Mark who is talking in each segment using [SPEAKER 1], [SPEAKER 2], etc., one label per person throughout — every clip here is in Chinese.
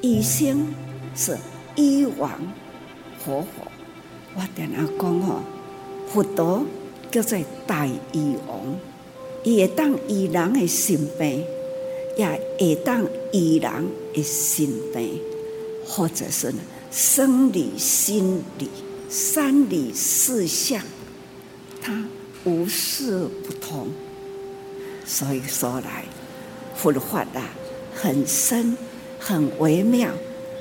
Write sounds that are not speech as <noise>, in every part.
[SPEAKER 1] 医生是医王活佛。我跟阿讲哦，佛陀叫做大医王，伊会当医人的心病，也会当医人的心病，或者是生理、心理三理四相，他无事不通。所以说来，佛法啊，很深，很微妙，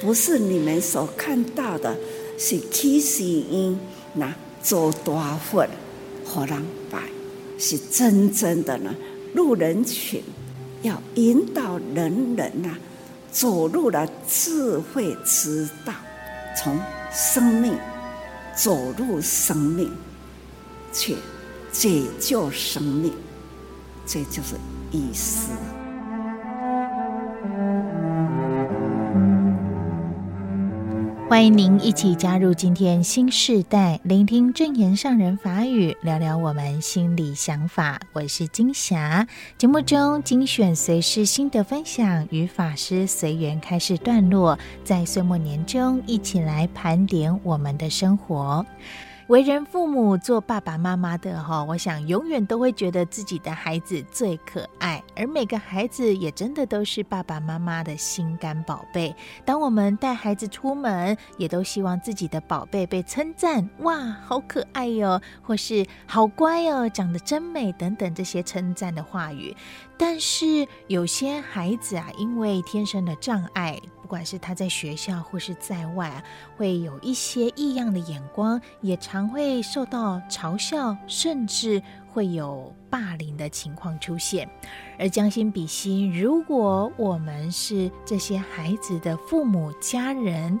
[SPEAKER 1] 不是你们所看到的，是起始因那做大佛，好人拜，是真正的呢。入人群，要引导人人呐、走入了智慧之道，从生命走入生命，去解救生命。这就是医师。
[SPEAKER 2] 欢迎您一起加入今天新时代，聆听正言上人法语，聊聊我们心里想法。我是金霞，节目中精选随师心得分享与法师随缘开示段落，在岁末年终一起来盘点我们的生活。为人父母，做爸爸妈妈的哈，我想永远都会觉得自己的孩子最可爱，而每个孩子也真的都是爸爸妈妈的心肝宝贝。当我们带孩子出门，也都希望自己的宝贝被称赞，哇，好可爱哟，或是好乖哦，长得真美等等这些称赞的话语。但是有些孩子啊，因为天生的障碍。不管是他在学校或是在外，会有一些异样的眼光，也常会受到嘲笑，甚至会有霸凌的情况出现。而将心比心，如果我们是这些孩子的父母、家人，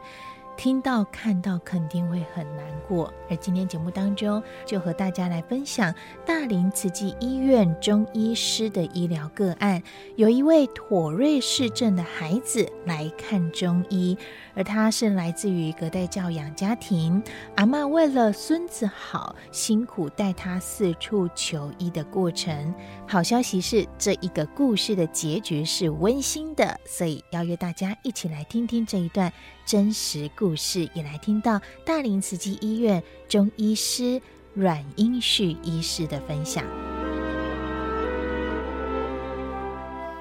[SPEAKER 2] 听到看到肯定会很难过，而今天节目当中就和大家来分享大林慈济医院中医师的医疗个案，有一位妥瑞氏症的孩子来看中医。而他是来自于隔代教养家庭，阿嬷为了孙子好，辛苦带他四处求医的过程。好消息是，这一个故事的结局是温馨的，所以邀约大家一起来听听这一段真实故事，也来听到大林慈济医院中医师阮英旭医师的分享。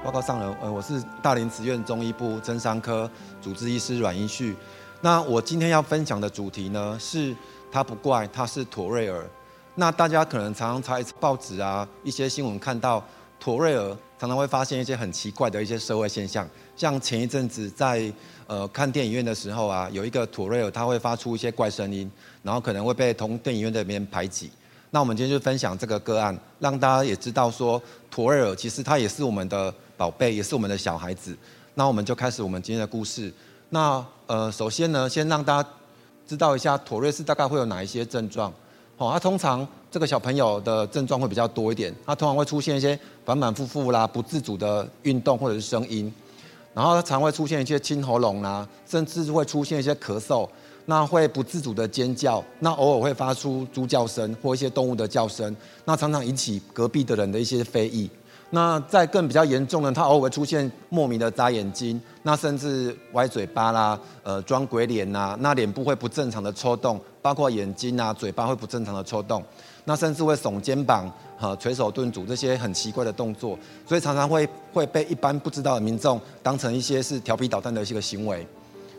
[SPEAKER 3] 报告上人，呃，我是大林慈院中医部征伤科主治医师阮英旭。那我今天要分享的主题呢，是他不怪，他是妥瑞尔。那大家可能常常在报纸啊，一些新闻看到妥瑞尔，常常会发现一些很奇怪的一些社会现象。像前一阵子在呃看电影院的时候啊，有一个妥瑞尔，他会发出一些怪声音，然后可能会被同电影院那边排挤。那我们今天就分享这个个案，让大家也知道说，妥瑞尔其实他也是我们的。宝贝也是我们的小孩子，那我们就开始我们今天的故事。那呃，首先呢，先让大家知道一下妥瑞氏大概会有哪一些症状。好，他通常这个小朋友的症状会比较多一点，他通常会出现一些反反复复啦、不自主的运动或者是声音，然后他常会出现一些清喉咙啦，甚至会出现一些咳嗽，那会不自主的尖叫，那偶尔会发出猪叫声或一些动物的叫声，那常常引起隔壁的人的一些非议。那在更比较严重的，他偶尔会出现莫名的眨眼睛，那甚至歪嘴巴啦，呃，装鬼脸呐，那脸部会不正常的抽动，包括眼睛啊、嘴巴会不正常的抽动，那甚至会耸肩膀、和捶手顿足这些很奇怪的动作，所以常常会会被一般不知道的民众当成一些是调皮捣蛋的一个行为。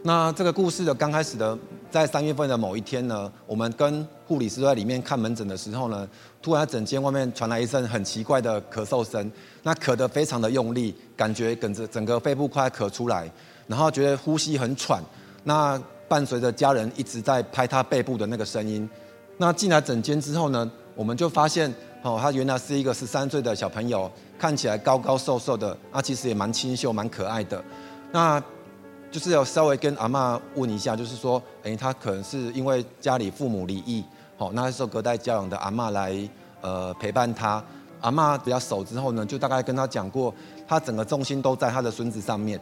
[SPEAKER 3] 那这个故事的刚开始的，在三月份的某一天呢，我们跟护理师在里面看门诊的时候呢，突然整间外面传来一声很奇怪的咳嗽声，那咳得非常的用力，感觉跟着整个肺部快咳出来，然后觉得呼吸很喘，那伴随着家人一直在拍他背部的那个声音，那进来诊间之后呢，我们就发现哦，他原来是一个十三岁的小朋友，看起来高高瘦瘦的，那其实也蛮清秀、蛮可爱的，那。就是要稍微跟阿嬷问一下，就是说，哎，他可能是因为家里父母离异，好，那时候隔代教养的阿嬷来呃陪伴他，阿嬷比较熟之后呢，就大概跟他讲过，他整个重心都在他的孙子上面。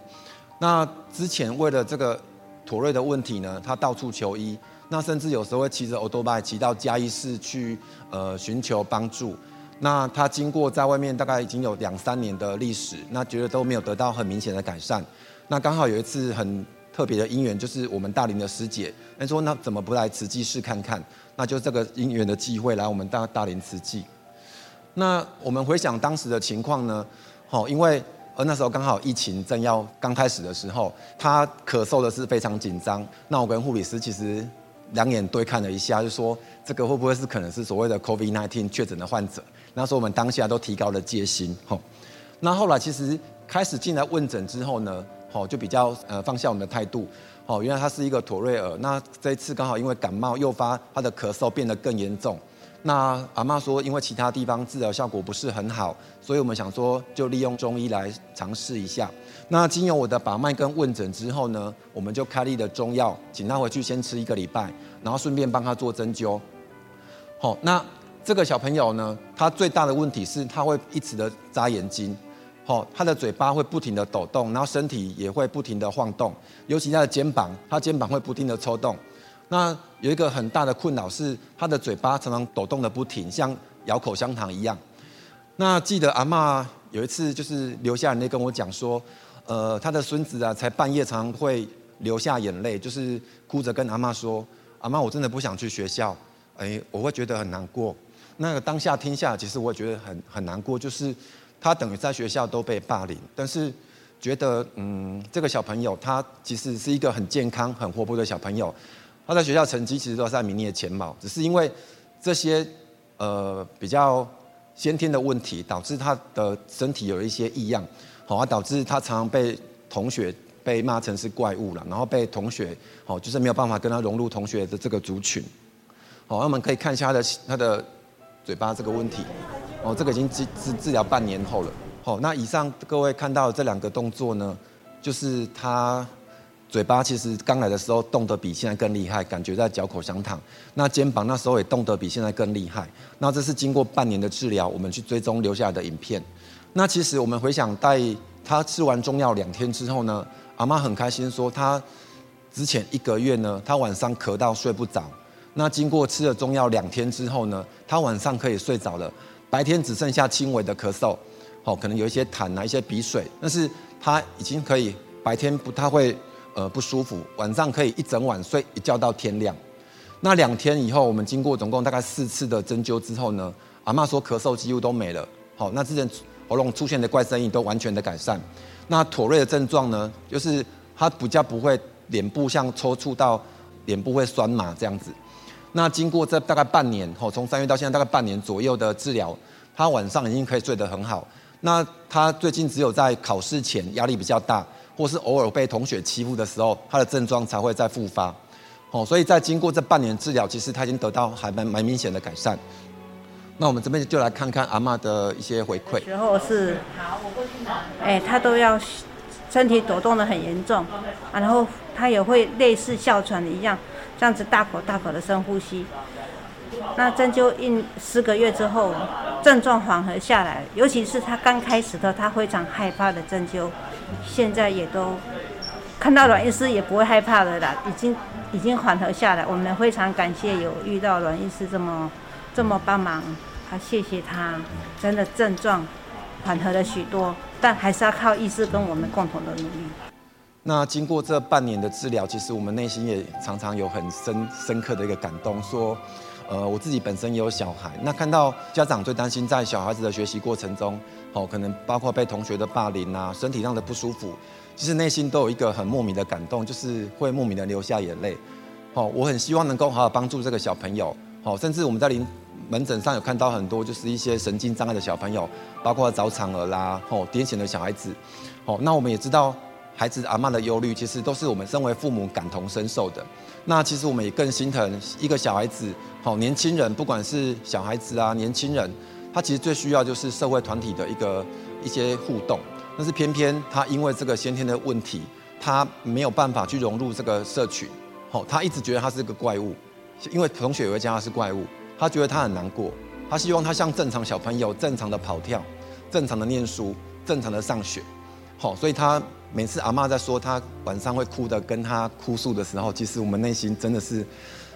[SPEAKER 3] 那之前为了这个妥瑞的问题呢，他到处求医，那甚至有时候会骑着欧多拜骑到嘉义市去呃寻求帮助。那他经过在外面大概已经有两三年的历史，那觉得都没有得到很明显的改善。那刚好有一次很特别的因缘，就是我们大林的师姐，她说那怎么不来慈济试看看？那就这个因缘的机会来我们大大林慈济。那我们回想当时的情况呢？好，因为呃那时候刚好疫情正要刚开始的时候，他咳嗽的是非常紧张。那我跟护理师其实两眼对看了一下，就说这个会不会是可能是所谓的 COVID-19 确诊的患者？那时候我们当下都提高了戒心。吼，那后来其实开始进来问诊之后呢？哦，就比较呃放下我们的态度。哦，原来他是一个妥瑞尔。那这一次刚好因为感冒诱发他的咳嗽变得更严重。那阿嬷说，因为其他地方治疗效果不是很好，所以我们想说就利用中医来尝试一下。那经由我的把脉跟问诊之后呢，我们就开立了中药，请他回去先吃一个礼拜，然后顺便帮他做针灸。好，那这个小朋友呢，他最大的问题是他会一直的眨眼睛。好，他的嘴巴会不停的抖动，然后身体也会不停的晃动，尤其他的肩膀，他肩膀会不停的抽动。那有一个很大的困扰是，他的嘴巴常常抖动的不停，像咬口香糖一样。那记得阿嬷有一次就是流下眼泪跟我讲说，呃，他的孙子啊，才半夜常常会流下眼泪，就是哭着跟阿嬷说：“阿嬷，我真的不想去学校，哎，我会觉得很难过。”那个当下听下，其实我也觉得很很难过，就是。他等于在学校都被霸凌，但是觉得嗯，这个小朋友他其实是一个很健康、很活泼的小朋友。他在学校成绩其实都是在名列前茅，只是因为这些呃比较先天的问题，导致他的身体有一些异样，好，而导致他常常被同学被骂成是怪物了，然后被同学好就是没有办法跟他融入同学的这个族群。好，那我们可以看一下他的他的嘴巴这个问题。哦，这个已经治治治疗半年后了。好，那以上各位看到的这两个动作呢，就是他嘴巴其实刚来的时候动得比现在更厉害，感觉在嚼口香糖。那肩膀那时候也动得比现在更厉害。那这是经过半年的治疗，我们去追踪留下来的影片。那其实我们回想，带他吃完中药两天之后呢，阿妈很开心说，他之前一个月呢，他晚上咳到睡不着。那经过吃了中药两天之后呢，他晚上可以睡着了。白天只剩下轻微的咳嗽，哦，可能有一些痰啊，一些鼻水，但是他已经可以白天不太会呃不舒服，晚上可以一整晚睡一觉到天亮。那两天以后，我们经过总共大概四次的针灸之后呢，阿嬷说咳嗽几乎都没了，好，那之前喉咙出现的怪声音都完全的改善。那妥瑞的症状呢，就是他比较不会脸部像抽搐到脸部会酸麻这样子。那经过这大概半年，吼，从三月到现在大概半年左右的治疗，他晚上已经可以睡得很好。那他最近只有在考试前压力比较大，或是偶尔被同学欺负的时候，他的症状才会再复发。哦，所以在经过这半年治疗，其实他已经得到还蛮蛮明显的改善。那我们这边就来看看阿嬷的一些回馈。
[SPEAKER 4] 时候是，哎，他都要身体抖动的很严重，啊然后他也会类似哮喘一样。这样子大口大口的深呼吸，那针灸一四个月之后，症状缓和下来，尤其是他刚开始的，他非常害怕的针灸，现在也都看到阮医师也不会害怕的啦，已经已经缓和下来。我们非常感谢有遇到阮医师这么这么帮忙，啊，谢谢他，真的症状缓和了许多，但还是要靠医师跟我们共同的努力。
[SPEAKER 3] 那经过这半年的治疗，其实我们内心也常常有很深深刻的一个感动。说，呃，我自己本身也有小孩，那看到家长最担心在小孩子的学习过程中，哦，可能包括被同学的霸凌啊，身体上的不舒服，其实内心都有一个很莫名的感动，就是会莫名的流下眼泪。哦，我很希望能够好好帮助这个小朋友。哦，甚至我们在临门诊上有看到很多就是一些神经障碍的小朋友，包括早产儿啦，哦，癫痫的小孩子。哦，那我们也知道。孩子阿嬷的忧虑，其实都是我们身为父母感同身受的。那其实我们也更心疼一个小孩子，好年轻人，不管是小孩子啊，年轻人，他其实最需要就是社会团体的一个一些互动。但是偏偏他因为这个先天的问题，他没有办法去融入这个社群。好，他一直觉得他是个怪物，因为同学也会叫他是怪物，他觉得他很难过。他希望他像正常小朋友，正常的跑跳，正常的念书，正常的上学。好，所以他。每次阿妈在说他晚上会哭的，跟他哭诉的时候，其实我们内心真的是，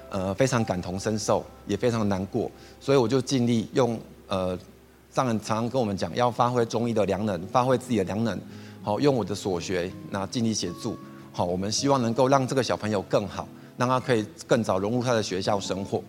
[SPEAKER 3] 呃，非常感同身受，也非常难过。所以我就尽力用，呃，上人常常跟我们讲，要发挥中医的良能，发挥自己的良能，好，用我的所学，那尽力协助。好，我们希望能够让这个小朋友更好，让他可以更早融入他的学校生活。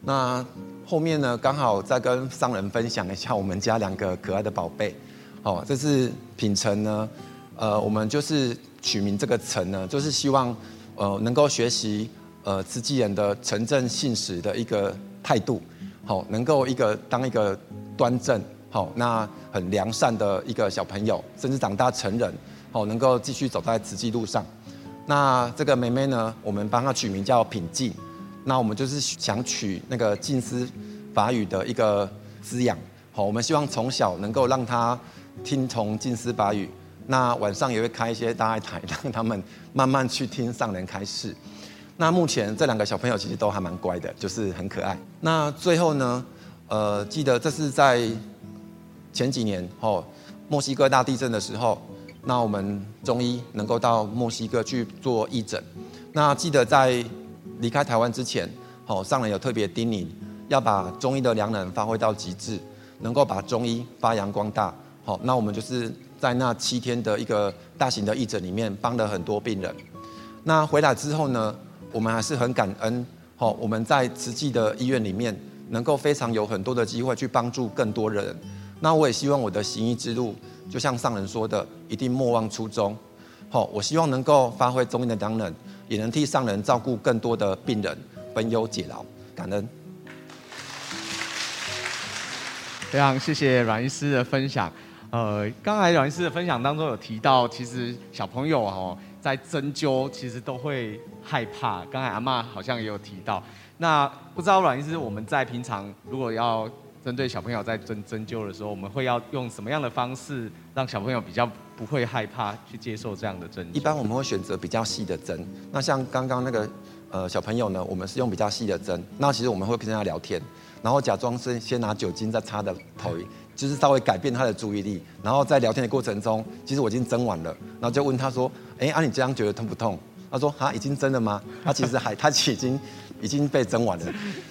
[SPEAKER 3] 那后面呢，刚好再跟商人分享一下我们家两个可爱的宝贝。好，这是品成呢，呃，我们就是取名这个成呢，就是希望呃能够学习呃慈济人的诚正信实的一个态度，好，能够一个当一个端正好，那很良善的一个小朋友，甚至长大成人。好，能够继续走在慈济路上。那这个妹妹呢，我们帮她取名叫品静。那我们就是想取那个静思法语的一个滋养。好，我们希望从小能够让她听从静思法语。那晚上也会开一些大爱台，让他们慢慢去听上人开示。那目前这两个小朋友其实都还蛮乖的，就是很可爱。那最后呢，呃，记得这是在前几年哦，墨西哥大地震的时候。那我们中医能够到墨西哥去做义诊，那记得在离开台湾之前，好，上人有特别叮咛，要把中医的良能发挥到极致，能够把中医发扬光大。好，那我们就是在那七天的一个大型的义诊里面，帮了很多病人。那回来之后呢，我们还是很感恩。好，我们在慈济的医院里面，能够非常有很多的机会去帮助更多人。那我也希望我的行医之路。就像上人说的，一定莫忘初衷。好，我希望能够发挥中医的良能，也能替上人照顾更多的病人，分忧解劳，感恩。
[SPEAKER 5] 非常谢谢阮医师的分享。呃，刚才阮医师的分享当中有提到，其实小朋友哦，在针灸其实都会害怕。刚才阿嬷好像也有提到。那不知道阮医师，我们在平常如果要针对小朋友在针针灸的时候，我们会要用什么样的方式让小朋友比较不会害怕去接受这样的针？
[SPEAKER 3] 一般我们会选择比较细的针。那像刚刚那个呃小朋友呢，我们是用比较细的针。那其实我们会跟他聊天，然后假装是先拿酒精在擦的头，就是稍微改变他的注意力。然后在聊天的过程中，其实我已经针完了，然后就问他说：“哎，啊你这样觉得痛不痛？”他说：“啊已经针了吗？”他其实还 <laughs> 他已经已经被针完了。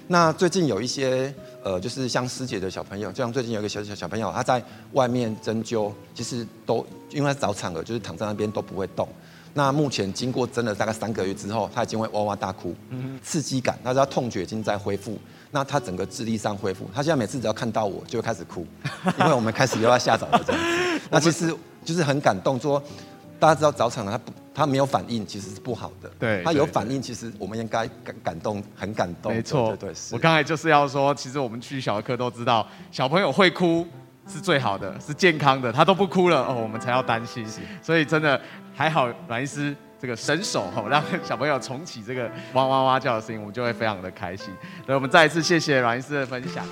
[SPEAKER 3] 那最近有一些。呃，就是像师姐的小朋友，就像最近有一个小小小朋友，他在外面针灸，其实都因为早产儿，就是躺在那边都不会动。那目前经过真的大概三个月之后，他已经会哇哇大哭，刺激感，那他痛觉已经在恢复，那他整个智力上恢复，他现在每次只要看到我就会开始哭，<laughs> 因为我们开始又要下早了这样子。<laughs> 那其实就是很感动，说大家知道早产了他不。他没有反应，其实是不好的。
[SPEAKER 5] 对，
[SPEAKER 3] 他有反应，其实我们应该感感动，很感动。
[SPEAKER 5] 没错，对，对，我刚才就是要说，其实我们去小儿科都知道，小朋友会哭是最好的，是健康的，他都不哭了哦，我们才要担心。所以真的还好，阮医师这个神手哦，让小朋友重启这个哇哇哇叫的声音，我们就会非常的开心。所以我们再一次谢谢阮医师的分享。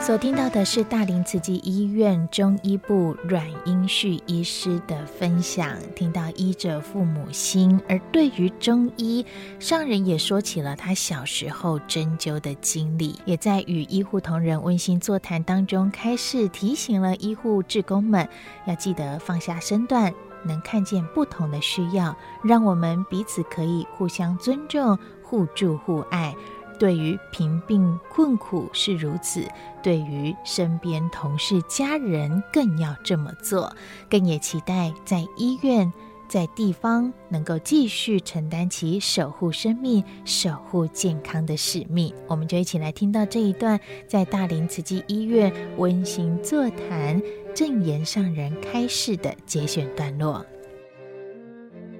[SPEAKER 2] 所听到的是大林慈济医院中医部阮英旭医师的分享，听到医者父母心，而对于中医，上人也说起了他小时候针灸的经历，也在与医护同仁温馨座谈当中开始提醒了医护志工们要记得放下身段，能看见不同的需要，让我们彼此可以互相尊重、互助互爱。对于贫病困苦是如此，对于身边同事家人更要这么做，更也期待在医院、在地方能够继续承担起守护生命、守护健康的使命。我们就一起来听到这一段，在大林慈济医院温馨座谈正言上人开示的节选段落。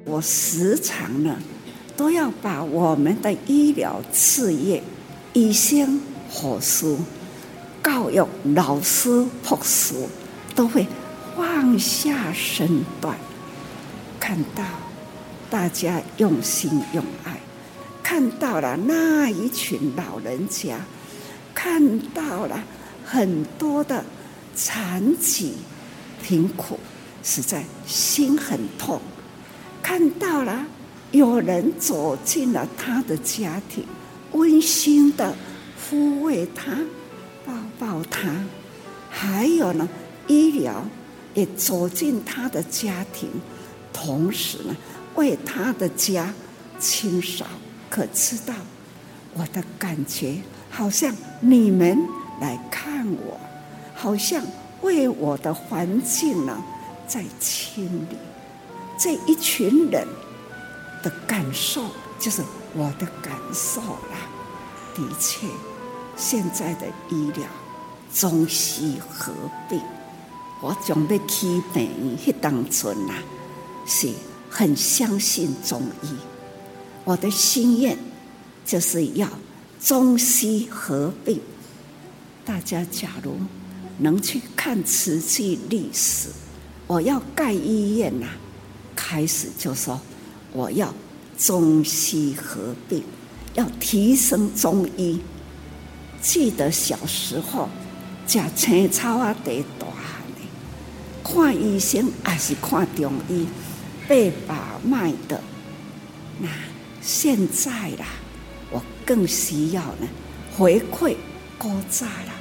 [SPEAKER 1] 我时常呢。都要把我们的医疗事业、医生、护士、教育老师、博士，都会放下身段，看到大家用心用爱，看到了那一群老人家，看到了很多的残疾、贫苦，实在心很痛，看到了。有人走进了他的家庭，温馨的抚慰他，抱他。还有呢，医疗也走进他的家庭，同时呢，为他的家清扫。可知道，我的感觉好像你们来看我，好像为我的环境呢在清理。这一群人的感受，就是我的感受啦。的确，现在的医疗中西合并，我准备去病院去当村呐，是很相信中医。我的心愿就是要中西合并。大家假如能去看瓷器历史，我要盖医院呐。开始就说我要中西合并，要提升中医。记得小时候吃青草啊，得大汗的，看医生还是看中医，被把脉的。那现在啦，我更需要呢回馈古早啦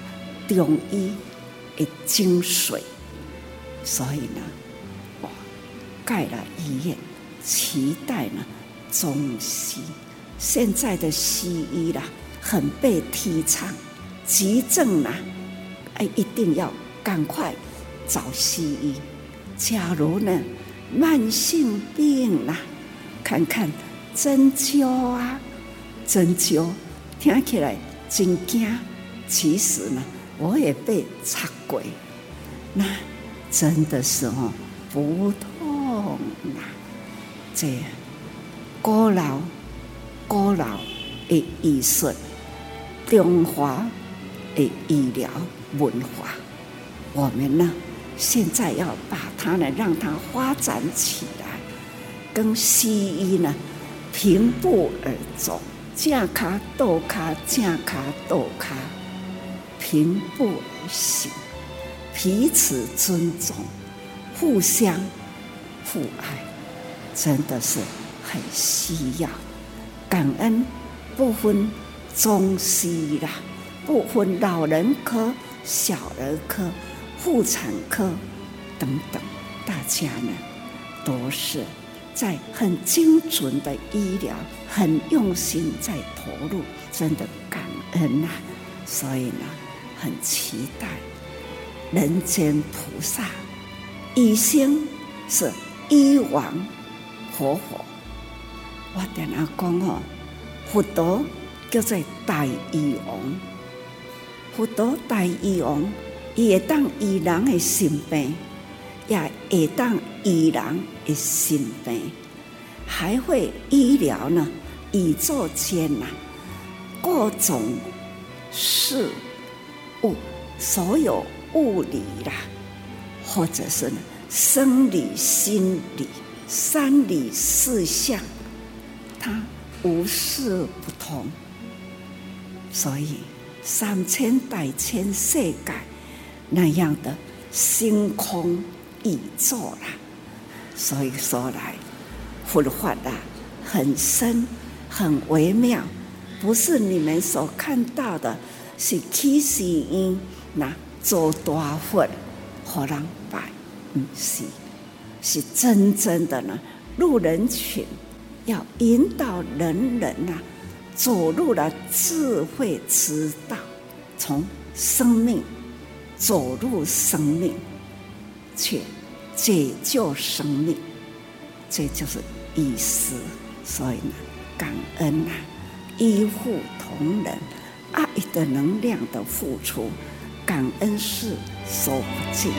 [SPEAKER 1] 中医的精髓，所以呢。我盖了医院，期待呢中西。现在的西医啦，很被提倡，急症啦，哎，一定要赶快找西医。假如呢，慢性病啦，看看针灸啊，针灸听起来真惊，其实呢，我也被插过，那真的是哦，不痛。那这古老古老的艺术，中华的医疗文化，我们呢现在要把它呢让它发展起来，跟西医呢平步而走，正卡斗卡，正卡斗卡，平步而行，彼此尊重，互相。父爱真的是很需要，感恩不分中西啦，不分老人科、小儿科、妇产科等等，大家呢都是在很精准的医疗，很用心在投入，真的感恩呐、啊。所以呢，很期待人间菩萨一心是。医王活佛，我跟阿讲哦，佛陀叫做大医王，佛陀大医王，伊会当医人的心病，也会当医人的心病，还会医疗呢，宇宙间呐，各种事物，所有物理啦，或者是。生理、心理、三理四象，它无事不通。所以三千大千世界那样的星空宇宙啦，所以说来佛法啊，很深很微妙，不是你们所看到的，是起始因那做大佛，好人拜。嗯，是，是真正的呢。入人群，要引导人人呐、走入了智慧之道，从生命走入生命，去解救生命，这就是意思。所以呢，感恩呐、啊，医护同仁，爱的能量的付出，感恩是所不尽。